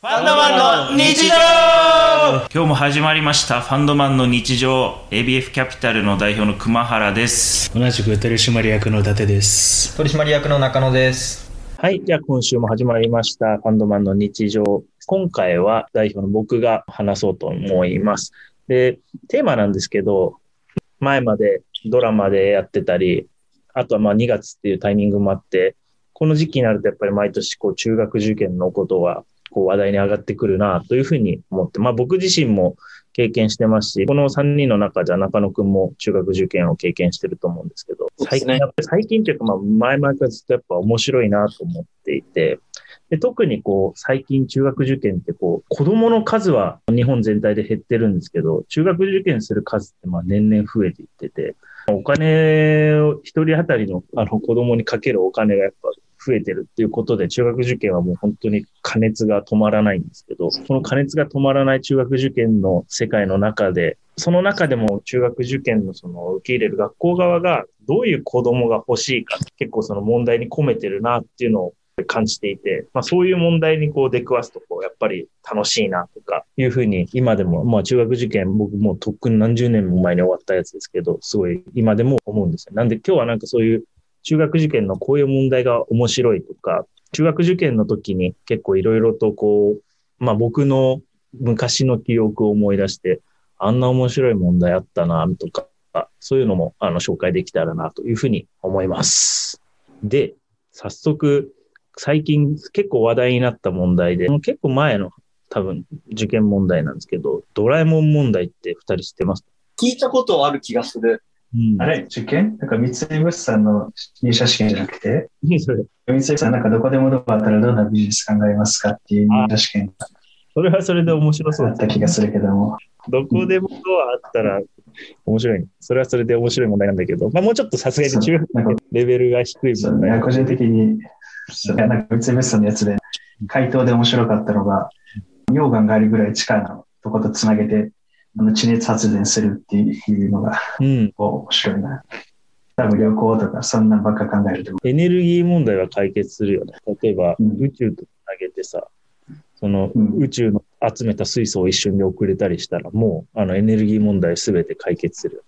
ファンドマンの日常今日も始まりましたファンドマンの日常 ABF キャピタルの代表の熊原です同じく取締役の伊達です。取締役の中野です。はい。じゃあ今週も始まりました。ファンドマンの日常。今回は代表の僕が話そうと思います。で、テーマなんですけど、前までドラマでやってたり、あとはまあ2月っていうタイミングもあって、この時期になるとやっぱり毎年こう中学受験のことがこう話題に上がってくるなというふうに思って、まあ僕自身も経験してますし、この3人の中じゃ中野くんも中学受験を経験してると思うんですけど、最近、やっぱり最近というか、まあ前々からずっとやっぱ面白いなと思っていて、で特にこう最近中学受験ってこう子供の数は日本全体で減ってるんですけど、中学受験する数ってまあ年々増えていってて、お金を一人当たりのあの子供にかけるお金がやっぱ増えてるっていうことで、中学受験はもう本当に加熱が止まらないんですけど、この加熱が止まらない中学受験の世界の中で、その中でも中学受験のその受け入れる学校側がどういう子供が欲しいか、結構その問題に込めてるなっていうのを感じていて、まあそういう問題にこう出くわすと、こうやっぱり楽しいなとかいうふうに今でも、まあ中学受験僕もうとっくに何十年も前に終わったやつですけど、すごい今でも思うんですよ。なんで今日はなんかそういう中学受験のこういう問題が面白いとか、中学受験の時に結構いろいろとこう、まあ僕の昔の記憶を思い出して、あんな面白い問題あったなとか、そういうのもあの紹介できたらなというふうに思います。で、早速、最近結構話題になった問題で、結構前の多分受験問題なんですけど、ドラえもん問題って二人知ってます聞いたことある気がする。うん。あれ受験？なんか三井物産の入社試験じゃなくて、三井物産なんかどこでもドアあったらどんなビジネス考えますかっていう入社試験。がそれはそれで面白そう。あった気がするけども、どこでもドアあったら面白い。ね。それはそれで面白い問題なんだけど、まあもうちょっとさすがに中学なんかレベルが低い問題。個人的に、なんか三井物産のやつで、回答で面白かったのが、溶岩があるぐらい地下のとことつなげて、あの地熱発電するっていうのがうん。面白いな。多分旅行とかそんなんばっか考えると。エネルギー問題は解決するよね。例えば、うん宇宙とつなげてさ、そのうん宇宙の集めた水素を一緒に送れたりしたら、もうあのエネルギー問題すべて解決する。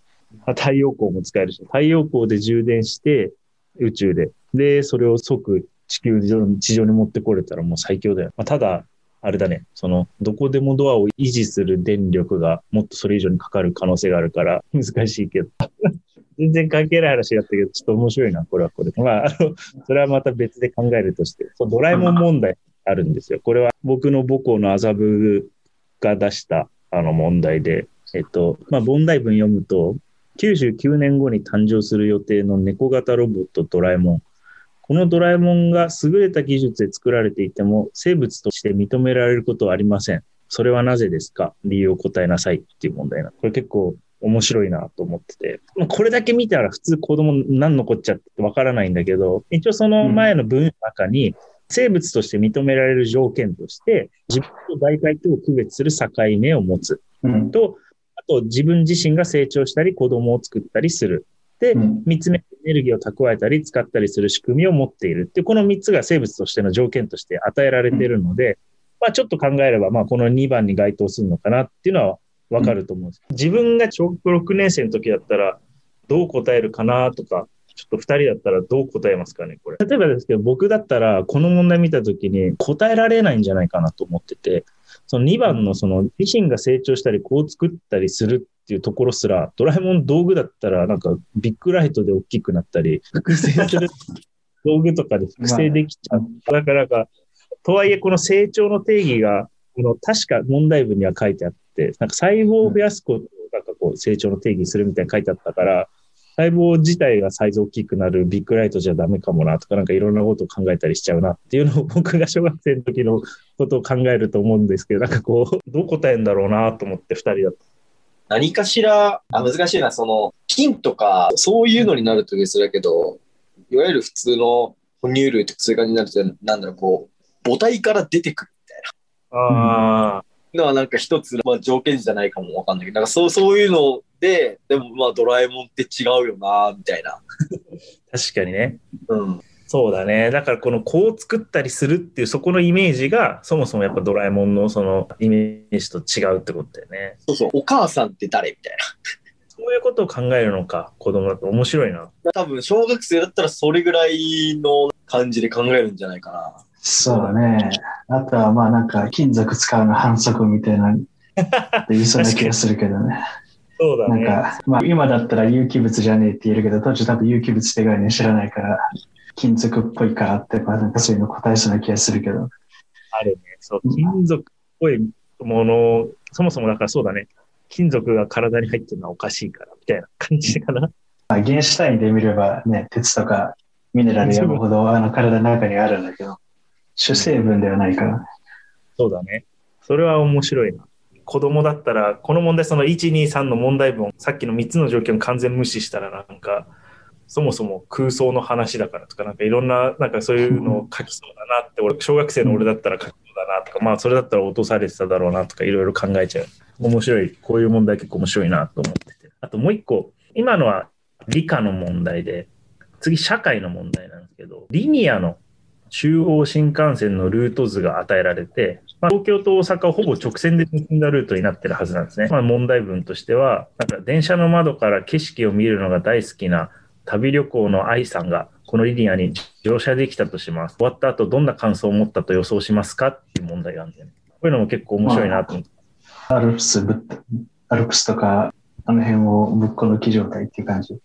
あ太陽光も使えるし、太陽光で充電して宇宙で、で、それを即地球上地上に持ってこれたらもう最強だよ。まあ、ただ、あれだね、その、どこでもドアを維持する電力がもっとそれ以上にかかる可能性があるから 難しいけど。全然関係ない話だったけど、ちょっと面白いな、これはこれ。まあ、あの、それはまた別で考えるとして、そうドラえもん問題あるんですよ。これは僕の母校の麻布が出したあの問題で、えっと、まあ、問題文読むと、99年後に誕生する予定の猫型ロボットドラえもん。このドラえもんが優れた技術で作られていても、生物として認められることはありません。それはなぜですか？理由を答えなさいっていう問題なの。これ結構面白いなと思ってて。まあこれだけ見たら普通子供何のこっちゃってわからないんだけど、一応その前の文の中に、生物として認められる条件として、自分と大体とを区別する境目を持つ。うん。と、あと自分自身が成長したり子供を作ったりする。で、うん三つ目、エネルギーを蓄えたり使ったりする仕組みを持っているっていう、この三つが生物としての条件として与えられているので、まあちょっと考えれば、まあこの2番に該当するのかなっていうのはわかると思うんです。自分が小学6年生の時だったら、どう答えるかなとか、ちょっと二人だったらどう答えますかね、これ。例えばですけど、僕だったら、この問題見た時に答えられないんじゃないかなと思ってて、その2番のその自身が成長したり、こう作ったりするっていうところすら、ドラえもん道具だったら、なんかビッグライトで大きくなったり、複製する道具とかで複製できちゃう。だからか、とはいえこの成長の定義が、この確か問題文には書いてあって、なんか細胞を増やすことをなんかこう成長の定義するみたいに書いてあったから、細胞自体がサイズ大きくなるビッグライトじゃダメかもなとか、なんかいろんなことを考えたりしちゃうなっていうのを 僕が小学生の時のことを考えると思うんですけど、なんかこう、どう答えんだろうなと思って二人だと。何かしら、あ、難しいな、その、菌とか、そういうのになると別だけど、いわゆる普通の哺乳類とかそういう感じになると、なんだろう、こう、母体から出てくるみたいああ、なのはなんか一つ、まあ条件じゃないかもわかんないけど、なんかそう、そういうので、でもまあドラえもんって違うよな、みたいな。確かにね。うん。そうだね。だからこの子を作ったりするっていうそこのイメージがそもそもやっぱドラえもんのそのイメージと違うってことだよね。そうそう、お母さんって誰みたいそういうことを考えるのか、子供だと面白いな。な。多分、小学生だったらそれぐらいの感じで考えるんじゃないかな。そうだね。あとはまあなんか金属使うの反則みたいな、って言いそうな気がするけどね。なんそうだね。か、まあ今だったら有機物じゃねえって言えるけど、当時多分有機物って概念知らないから、金属っぽいからって、まあなんかそういうの答えそうな気がするけど。あるね。そう、金属っぽいもの、そもそもだからそうだね。金属が体に入ってるのはおかしいから、みたいな感じかな。まあ、原子単位で見ればね、鉄とかミネラル山ほどあの体の中にあるんだけど、主成分ではないからね。そうだね。それは面白いな。子供だったら、この問題、その1、2、3の問題文、さっきの3つの条件を完全無視したら、なんか、そもそも空想の話だからとか、なんかいろんな、なんかそういうのを書きそうだなって、俺、小学生の俺だったら書きそうだなとか、まあ、それだったら落とされてただろうなとか、いろいろ考えちゃう。面白い。こういう問題結構面白いなと思ってて。あともう一個、今のは理科の問題で、次、社会の問題なんですけど、リニアの中央新幹線のルート図が与えられて、まあ、東京と大阪をほぼ直線で結んだルートになってるはずなんですね。まあ、問題文としては、なんか電車の窓から景色を見るのが大好きな旅旅行の愛さんが、このリニアに乗車できたとします。終わった後、どんな感想を持ったと予想しますかっていう問題があるんで、ね、こういうのも結構面白いなと思って。アルプスぶっ、アルプスとか、あの辺をぶっこ抜き状態っていう感じ。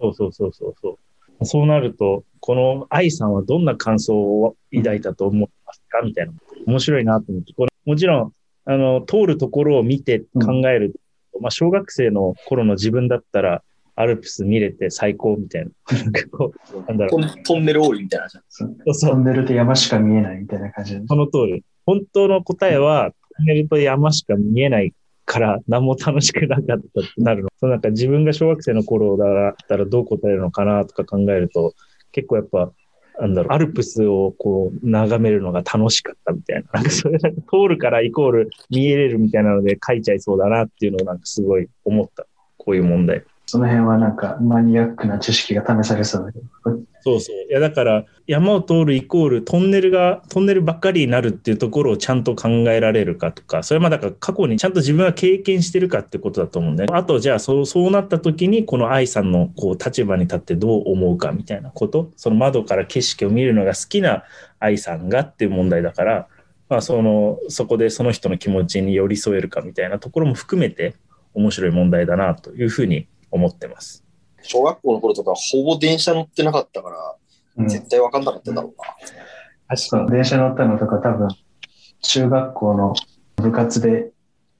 そうそうそうそうそう。そうなると、この愛さんはどんな感想を抱いたと思いますかみたいな。面白いなと思って。これもちろん、あの、通るところを見て考える。まあ、小学生の頃の自分だったら、アルプス見れて最高みたいな。なんかこう、なんだろう。トントンネル多いみたいなじゃん。そうそう。飛んでると山しか見えないみたいな感じで。その通り。本当の答えは、トンネルと山しか見えないから、何も楽しくなかったってなるの。そのなんか自分が小学生の頃だったらどう答えるのかなとか考えると、結構やっぱ、なんだろう、アルプスをこう眺めるのが楽しかったみたいな。なんかそれなんか通るからイコール見えれるみたいなので書いちゃいそうだなっていうのをなんかすごい思った。こういう問題。その辺はなんかマニアックな知識が試されそうだけど。そうそう。いや、だから、山を通るイコール、トンネルが、トンネルばっかりになるっていうところをちゃんと考えられるかとか、それはまだから過去にちゃんと自分が経験してるかってことだと思うんだよね。あと、じゃあ、そう、そうなった時に、この愛さんのこう立場に立ってどう思うかみたいなこと、その窓から景色を見るのが好きな愛さんがっていう問題だから、まあ、その、そこでその人の気持ちに寄り添えるかみたいなところも含めて、面白い問題だなというふうに思ってます。小学校の頃とかほぼ電車乗ってなかったから、うん、絶対分かんなかったんだろうな。確そう電車乗ったのとか多分、中学校の部活で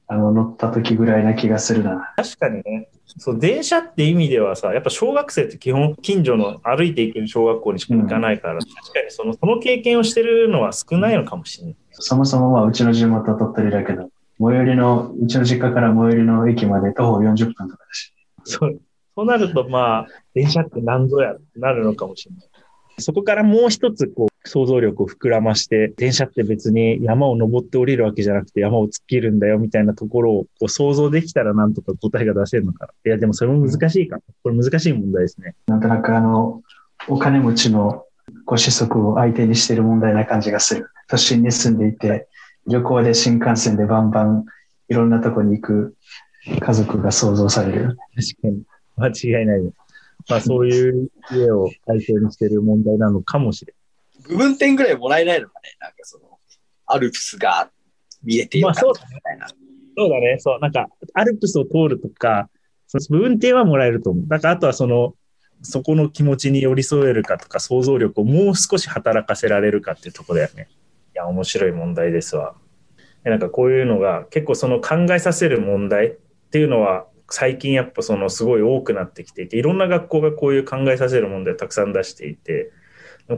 あの乗った時ぐらいな気がするな。確かにね。そう、電車って意味ではさ、やっぱ小学生って基本近所の歩いていける小学校にしか行かないから、確かにそのその経験をしてるのは少ないのかもしれない。そもそもまあうちの地元鳥取だけど、最寄りの、うちの実家から最寄りの駅まで徒歩40分とかだし。そうそうなると、まあ、電車って何ぞやってなるのかもしれない。そこからもう一つ、こう、想像力を膨らまして、電車って別に山を登って降りるわけじゃなくて山を突っ切るんだよみたいなところをこう想像できたらなんとか答えが出せるのかな。いや、でもそれも難しいか。これ難しい問題ですね。なんとなくあの、お金持ちのご子息を相手にしている問題な感じがする。都心に住んでいて、旅行で新幹線でバンバンいろんなとこに行く家族が想像される。確かに。間違いないです。まあそういう家を対象にしている問題なのかもしれ部分点ぐらいもらえないのかねなんかその、アルプスが見えているかまあそうだみたいな。そうだね。そう。なんか、アルプスを通るとか、その部分点はもらえると思う。だからあとはその、そこの気持ちに寄り添えるかとか、想像力をもう少し働かせられるかっていうところだよね。いや、面白い問題ですわ。なんかこういうのが結構その考えさせる問題っていうのは最近やっぱそのすごい多くなってきていていろんな学校がこういう考えさせる問題をたくさん出していて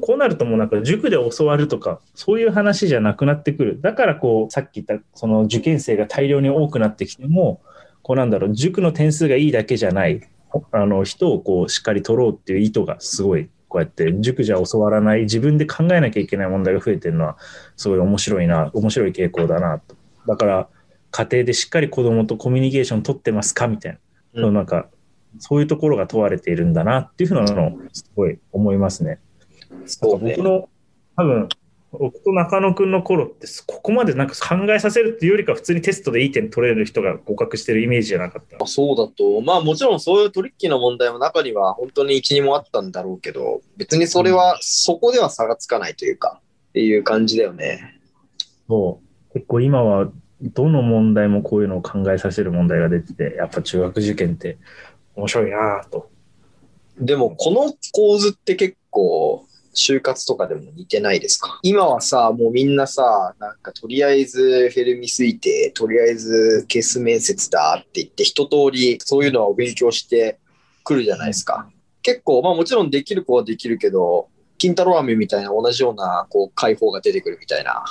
こうなるともうなんか塾で教わるとかそういう話じゃなくなってくる。だからこうさっき言ったその受験生が大量に多くなってきてもこうなんだろう塾の点数がいいだけじゃないあの人をこうしっかり取ろうっていう意図がすごいこうやって塾じゃ教わらない自分で考えなきゃいけない問題が増えてるのはすごい面白いな面白い傾向だなと。だから家庭でしっかり子供とコミュニケーション取ってますか？みたいな、うんなんかそういうところが問われているんだなっていうふうなのをすごい思いますね。そうね僕。の、多分、僕と中野くんの頃って、ここまでなんか考えさせるっていうよりか、普通にテストでいい点取れる人が合格してるイメージじゃなかった。そうだと、まあもちろんそういうトリッキーな問題も中には本当に一、二もあったんだろうけど、別にそれは、そこでは差がつかないというか、っていう感じだよね。そう。結構今は、どの問題もこういうのを考えさせる問題が出てて、やっぱ中学受験って面白いなぁと。でもこの構図って結構、就活とかでも似てないですか？今はさ、もうみんなさ、なんかとりあえずフェルミ推定、とりあえずケース面接だって言って、一通りそういうのはお勉強してくるじゃないですか。結構、まあもちろんできる子はできるけど、金太郎飴みたいな同じようなこう解放が出てくるみたいな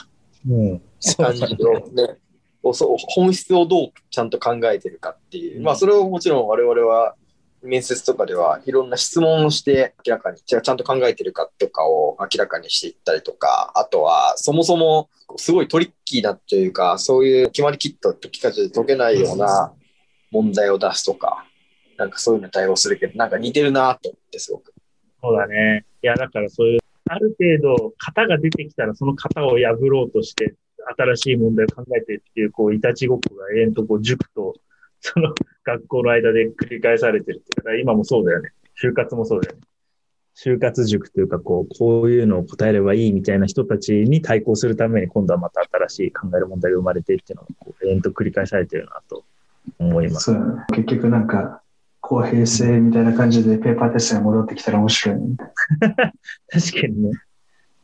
うん。感じのね、本質をどうちゃんと考えてるかっていう。まあそれをもちろん我々は面接とかではいろんな質問をして明らかに、じゃあちゃんと考えてるかとかを明らかにしていったりとか、あとはそもそもすごいトリッキーなというか、そういう決まりきった時かで解けないような問題を出すとか、なんかそういうの対応するけど、なんか似てるなと思ってすごく。そうだね。いや、だからそういう、ある程度、型が出てきたら、その型を破ろうとして、新しい問題を考えてっていう、こう、いたちごっこが永遠とこう、塾と、その、学校の間で繰り返されてるっていうか、今もそうだよね。就活もそうだよね。就活塾というか、こう、こういうのを答えればいいみたいな人たちに対抗するために、今度はまた新しい考える問題が生まれてっていうのが、こう、永遠と繰り返されてるなと思います。そう結局なんか、公平性みたいな感じでペーパーテストに戻ってきたら面白いね。確かにね。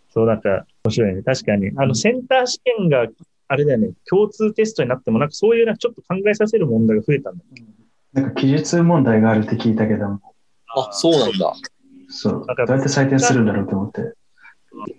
そう、なんか、面白いね。確かに。あの、センター試験が、あれだよね、共通テストになっても、なんかそういうなんかちょっと考えさせる問題が増えたんだよね。なんか記述問題があるって聞いたけども、あ、そうなんだ。そう。なんかどうやって採点するんだろうと思って。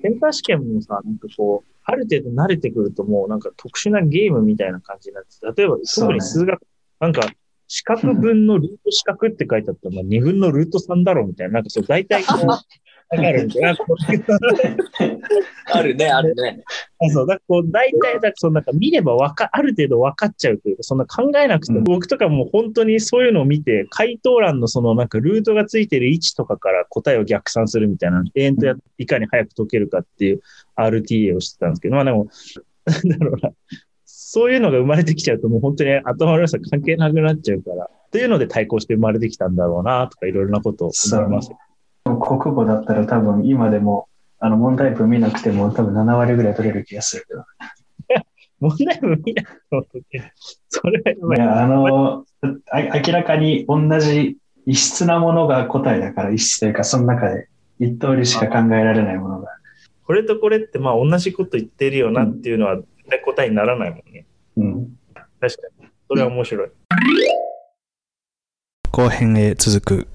センター試験もさ、なんかこう、ある程度慣れてくるともうなんか特殊なゲームみたいな感じになってて、例えば特に数学、なんか、四角分のルート四角って書いてあったら、まあ2分のルート3だろうみたいな、なんかそう、大体こう、わ かるんだよな。あるね、あるね。あそう、だこう、大体、だそのなんか見ればわか、ある程度分かっちゃうというか、そんな考えなくても、うん僕とかもう本当にそういうのを見て、回答欄のそのなんかルートがついてる位置とかから答えを逆算するみたいな、永遠とやいかに早く解けるかっていう RTA をしてたんですけど、まあでも、なんだろうな。そういうのが生まれてきちゃうともう本当に頭の良さ関係なくなっちゃうから、というので対抗して生まれてきたんだろうなとかいろいろなことを思います。国語だったら多分今でも、あの問題文見なくても多分7割ぐらい取れる気がするけど。問題文見なくても解けるそれはやばいいや、あの、あ明らかに同じ異質なものが答えだから、異質というか、その中で一通りしか考えられないものが。これとこれってまあ同じこと言ってるよなっていうのは絶対答えにならないもんね。うん。確かに。それは面白い。後編へ続く